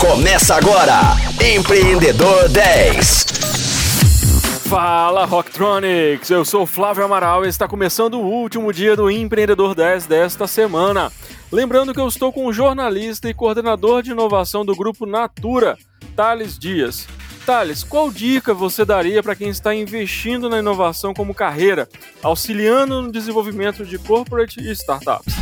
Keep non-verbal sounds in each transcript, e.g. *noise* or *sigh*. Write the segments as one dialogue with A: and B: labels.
A: Começa agora, Empreendedor 10.
B: Fala Rocktronics, eu sou Flávio Amaral e está começando o último dia do Empreendedor 10 desta semana. Lembrando que eu estou com o jornalista e coordenador de inovação do grupo Natura, Thales Dias. Thales, qual dica você daria para quem está investindo na inovação como carreira, auxiliando no desenvolvimento de corporate e startups?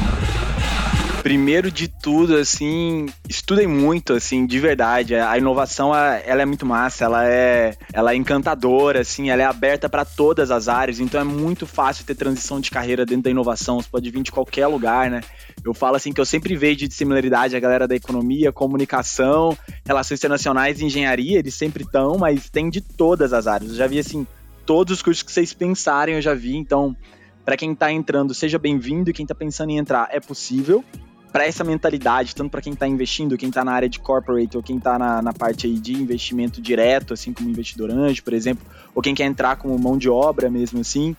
C: Primeiro de tudo, assim, estudem muito, assim, de verdade. A inovação, ela é muito massa, ela é, ela é encantadora, assim, ela é aberta para todas as áreas, então é muito fácil ter transição de carreira dentro da inovação, você pode vir de qualquer lugar, né? Eu falo assim que eu sempre vejo de similaridade a galera da economia, comunicação, relações internacionais e engenharia, eles sempre estão, mas tem de todas as áreas. Eu já vi assim, todos os cursos que vocês pensarem, eu já vi, então para quem está entrando, seja bem-vindo e quem está pensando em entrar, é possível para essa mentalidade, tanto para quem está investindo, quem está na área de corporate ou quem está na, na, parte aí de investimento direto, assim como investidor anjo, por exemplo, ou quem quer entrar como mão de obra mesmo assim,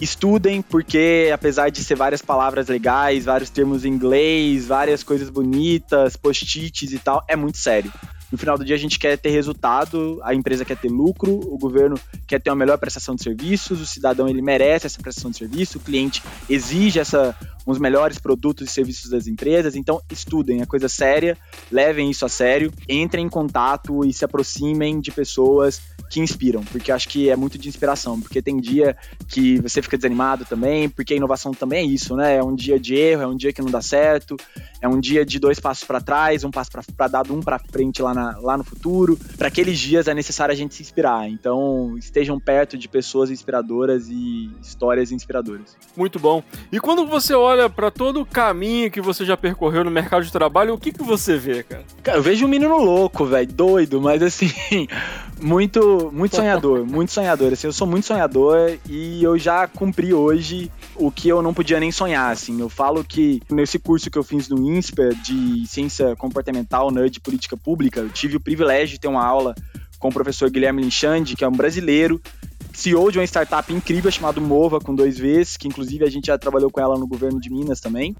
C: estudem, porque apesar de ser várias palavras legais, vários termos em inglês, várias coisas bonitas, post-its e tal, é muito sério. No final do dia a gente quer ter resultado, a empresa quer ter lucro, o governo quer ter uma melhor prestação de serviços, o cidadão ele merece essa prestação de serviço, o cliente exige essa os melhores produtos e serviços das empresas. Então, estudem, é coisa séria, levem isso a sério, entrem em contato e se aproximem de pessoas que inspiram, porque acho que é muito de inspiração, porque tem dia que você fica desanimado também, porque a inovação também é isso, né? É um dia de erro, é um dia que não dá certo, é um dia de dois passos para trás, um passo para dar um para frente lá, na, lá no futuro. Para aqueles dias é necessário a gente se inspirar. Então, estejam perto de pessoas inspiradoras e histórias inspiradoras.
B: Muito bom. E quando você olha para todo o caminho que você já percorreu no mercado de trabalho, o que, que você vê, cara?
C: Cara, eu vejo um menino louco, velho, doido, mas assim, *laughs* muito, muito sonhador, muito sonhador. Assim, eu sou muito sonhador e eu já cumpri hoje o que eu não podia nem sonhar, assim. Eu falo que nesse curso que eu fiz no INSPER de ciência comportamental, nerd política pública, eu tive o privilégio de ter uma aula com o professor Guilherme Linchandi, que é um brasileiro, CEO de uma startup incrível chamada Mova, com dois Vs, que inclusive a gente já trabalhou com ela no governo de Minas também.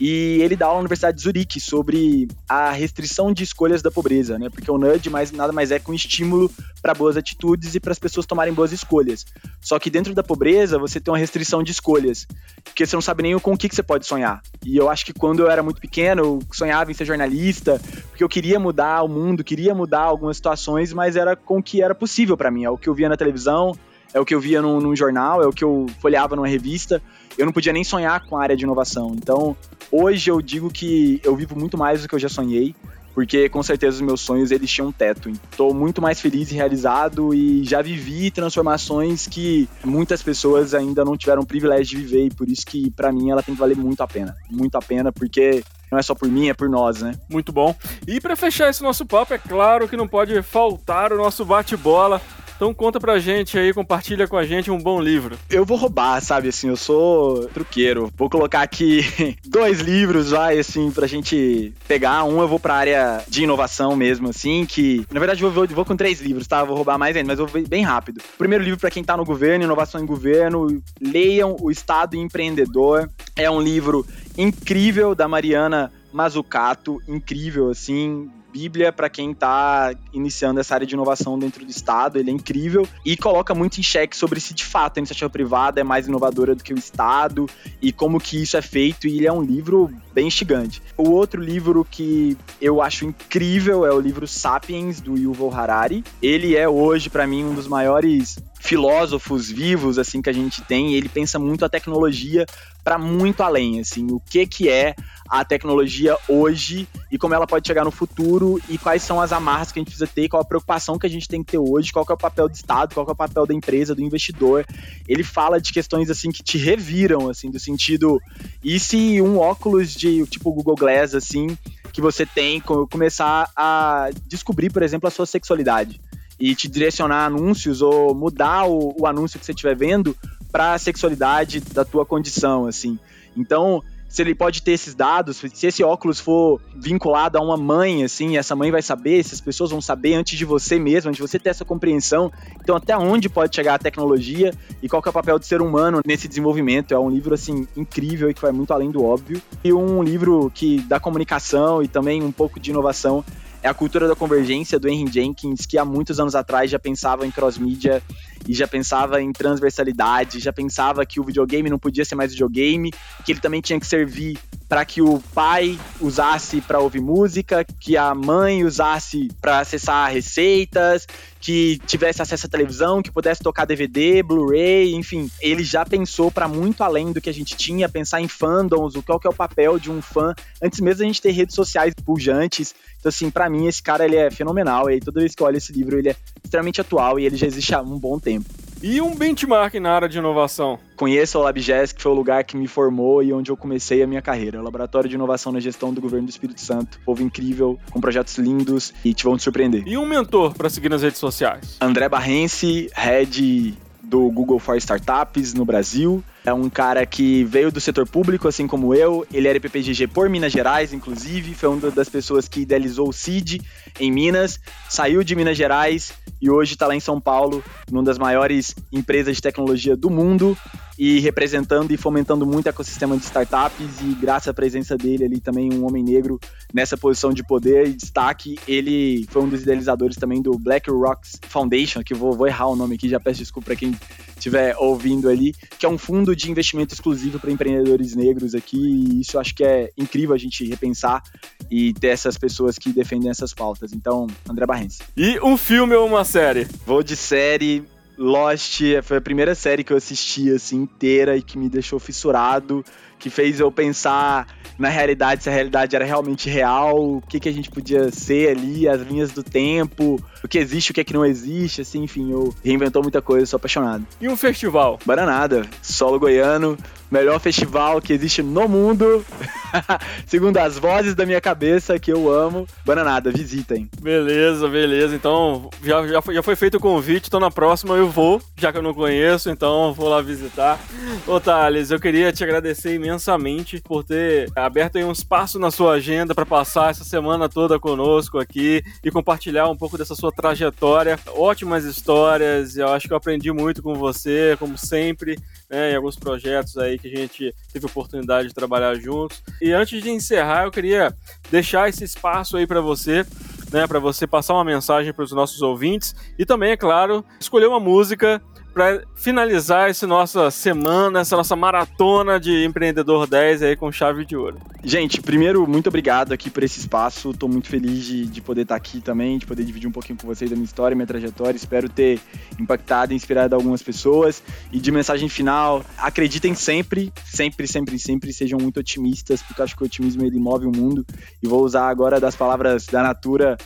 C: E ele dá aula na Universidade de Zurique sobre a restrição de escolhas da pobreza, né? Porque o nudge mais, nada mais é que um estímulo para boas atitudes e para as pessoas tomarem boas escolhas. Só que dentro da pobreza você tem uma restrição de escolhas, porque você não sabe nem com o que, que você pode sonhar. E eu acho que quando eu era muito pequeno, eu sonhava em ser jornalista, porque eu queria mudar o mundo, queria mudar algumas situações, mas era com o que era possível para mim. É o que eu via na televisão, é o que eu via num, num, jornal, é o que eu folheava numa revista. Eu não podia nem sonhar com a área de inovação. Então, hoje eu digo que eu vivo muito mais do que eu já sonhei, porque com certeza os meus sonhos eles tinham um teto. Estou muito mais feliz e realizado e já vivi transformações que muitas pessoas ainda não tiveram o privilégio de viver e por isso que para mim ela tem que valer muito a pena, muito a pena, porque não é só por mim, é por nós, né?
B: Muito bom. E para fechar esse nosso papo, é claro que não pode faltar o nosso bate-bola então conta pra gente aí, compartilha com a gente um bom livro.
C: Eu vou roubar, sabe, assim, eu sou truqueiro. Vou colocar aqui *laughs* dois livros, vai, assim, pra gente pegar. Um eu vou pra área de inovação mesmo, assim, que... Na verdade, eu vou, vou com três livros, tá? Vou roubar mais ainda, mas eu vou bem rápido. primeiro livro para quem tá no governo, Inovação em Governo, leiam O Estado Empreendedor. É um livro incrível da Mariana Mazzucato, incrível, assim, Bíblia para quem está iniciando essa área de inovação dentro do Estado. Ele é incrível e coloca muito em xeque sobre se de fato a iniciativa privada é mais inovadora do que o Estado e como que isso é feito. E ele é um livro bem instigante. O outro livro que eu acho incrível é o livro Sapiens, do Yuval Harari. Ele é hoje, para mim, um dos maiores filósofos vivos assim que a gente tem, ele pensa muito a tecnologia para muito além, assim, o que que é a tecnologia hoje e como ela pode chegar no futuro e quais são as amarras que a gente precisa ter, qual a preocupação que a gente tem que ter hoje, qual é o papel do Estado, qual é o papel da empresa, do investidor. Ele fala de questões assim que te reviram, assim, do sentido, e se um óculos de tipo Google Glass assim, que você tem começar a descobrir, por exemplo, a sua sexualidade e te direcionar anúncios ou mudar o, o anúncio que você estiver vendo para a sexualidade da tua condição, assim. Então, se ele pode ter esses dados, se esse óculos for vinculado a uma mãe, assim, essa mãe vai saber, essas pessoas vão saber antes de você mesmo, antes de você ter essa compreensão. Então, até onde pode chegar a tecnologia e qual é o papel do ser humano nesse desenvolvimento? É um livro, assim, incrível e que vai muito além do óbvio. E um livro que dá comunicação e também um pouco de inovação é a cultura da convergência do Henry Jenkins, que há muitos anos atrás já pensava em cross-mídia e já pensava em transversalidade, já pensava que o videogame não podia ser mais videogame, que ele também tinha que servir para que o pai usasse para ouvir música, que a mãe usasse para acessar receitas, que tivesse acesso à televisão, que pudesse tocar DVD, Blu-ray, enfim, ele já pensou para muito além do que a gente tinha, pensar em fandoms, o qual que é o papel de um fã, antes mesmo da gente ter redes sociais pujantes. Então assim, para mim esse cara ele é fenomenal e toda vez que eu olho esse livro, ele é extremamente atual e ele já existe há um bom tempo.
B: E um benchmark na área de inovação?
C: Conheço o LabGES, que foi o lugar que me formou e onde eu comecei a minha carreira. O Laboratório de Inovação na Gestão do Governo do Espírito Santo. Povo incrível, com projetos lindos e te vão te surpreender.
B: E um mentor para seguir nas redes sociais?
C: André Barrense, head do Google for Startups no Brasil. É um cara que veio do setor público, assim como eu. Ele era PPGG por Minas Gerais, inclusive. Foi uma das pessoas que idealizou o CID em Minas. Saiu de Minas Gerais e hoje está lá em São Paulo, numa das maiores empresas de tecnologia do mundo e representando e fomentando muito o ecossistema de startups e graças à presença dele ali também um homem negro nessa posição de poder e destaque, ele foi um dos idealizadores também do Black Rocks Foundation, que vou, vou errar o nome aqui, já peço desculpa para quem estiver ouvindo ali, que é um fundo de investimento exclusivo para empreendedores negros aqui e isso eu acho que é incrível a gente repensar e ter essas pessoas que defendem essas pautas. Então, André Barrense.
B: E um filme ou uma série?
C: Vou de série Lost foi a primeira série que eu assisti assim inteira e que me deixou fissurado, que fez eu pensar na realidade se a realidade era realmente real, o que que a gente podia ser ali, as linhas do tempo, o que existe, o que é que não existe, assim, enfim, eu reinventou muita coisa, sou apaixonado.
B: E um festival?
C: Baranada, solo goiano, melhor festival que existe no mundo, *laughs* segundo as vozes da minha cabeça, que eu amo. Bananada, visitem.
B: Beleza, beleza. Então, já, já, foi, já foi feito o convite, então na próxima eu vou, já que eu não conheço, então vou lá visitar. Ô, Thales, eu queria te agradecer imensamente por ter aberto aí um espaço na sua agenda para passar essa semana toda conosco aqui e compartilhar um pouco dessa sua trajetória. Ótimas histórias, eu acho que eu aprendi muito com você, como sempre, né, em alguns projetos aí que a gente teve oportunidade de trabalhar juntos. E antes de encerrar, eu queria deixar esse espaço aí para você, né, para você passar uma mensagem para os nossos ouvintes e também, é claro, escolher uma música para finalizar essa nossa semana, essa nossa maratona de Empreendedor 10 aí com chave de ouro.
C: Gente, primeiro, muito obrigado aqui por esse espaço. Estou muito feliz de, de poder estar aqui também, de poder dividir um pouquinho com vocês da minha história, minha trajetória. Espero ter impactado e inspirado algumas pessoas. E de mensagem final, acreditem sempre, sempre, sempre, sempre, sejam muito otimistas, porque acho que o otimismo ele move o mundo. E vou usar agora das palavras da Natura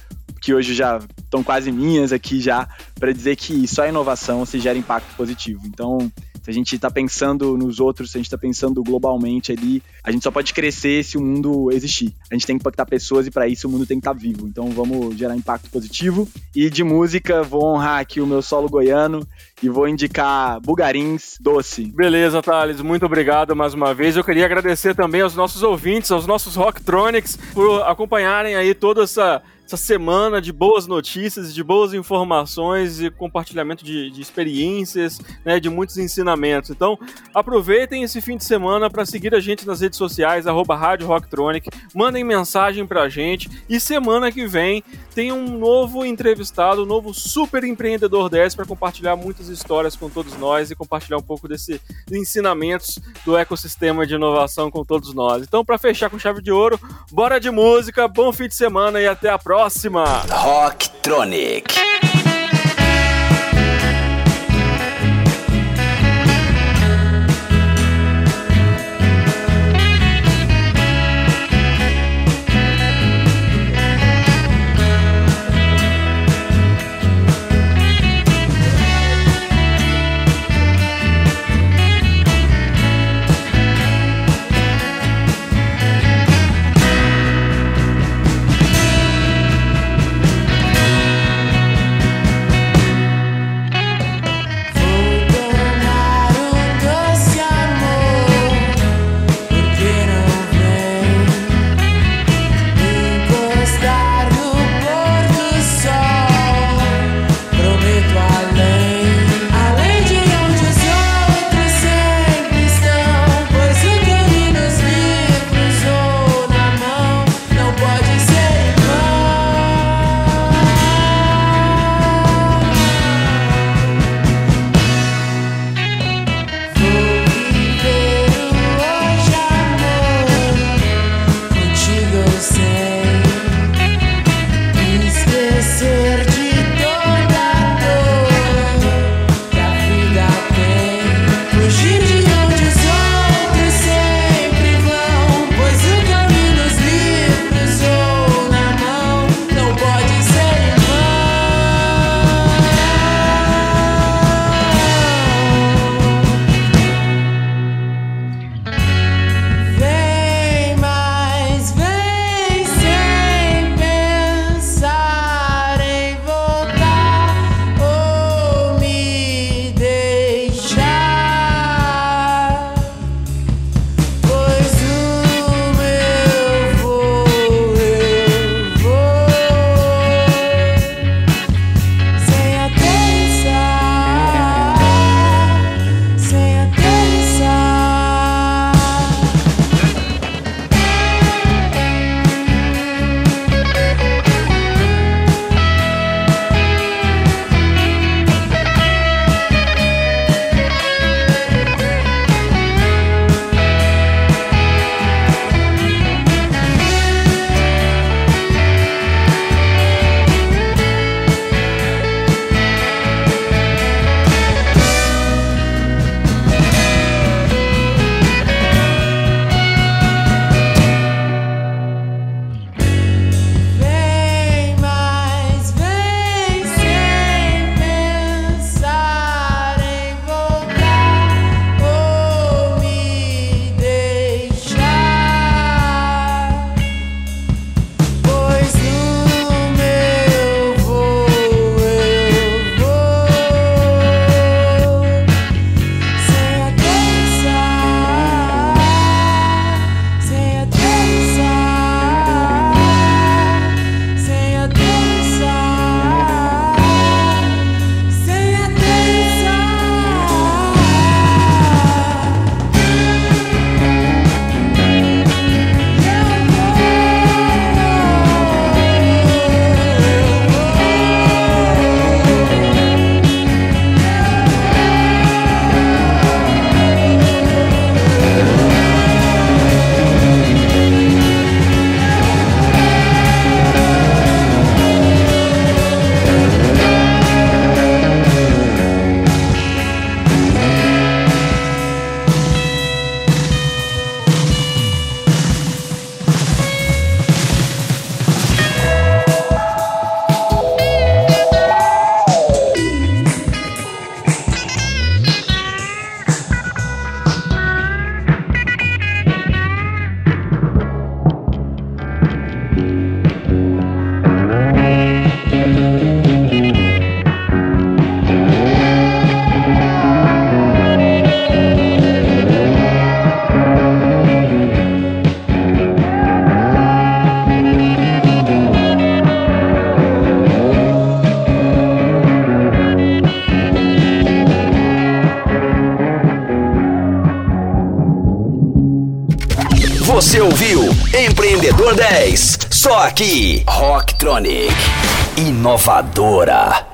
C: que hoje já estão quase minhas aqui já, para dizer que só inovação se gera impacto positivo. Então, se a gente está pensando nos outros, se a gente está pensando globalmente ali, a gente só pode crescer se o mundo existir. A gente tem que impactar pessoas e para isso o mundo tem que estar tá vivo. Então vamos gerar impacto positivo. E de música, vou honrar aqui o meu solo goiano e vou indicar Bugarins Doce.
B: Beleza, Thales, muito obrigado mais uma vez. Eu queria agradecer também aos nossos ouvintes, aos nossos Rocktronics, por acompanharem aí toda essa essa semana de boas notícias, de boas informações e compartilhamento de, de experiências, né, de muitos ensinamentos. Então, aproveitem esse fim de semana para seguir a gente nas redes sociais, arroba Rádio Rocktronic, mandem mensagem para a gente e semana que vem tem um novo entrevistado, um novo super empreendedor 10 para compartilhar muitas histórias com todos nós e compartilhar um pouco desses ensinamentos do ecossistema de inovação com todos nós. Então, para fechar com chave de ouro, bora de música, bom fim de semana e até a próxima.
A: Rocktronic. 10, só aqui, Rocktronic, inovadora.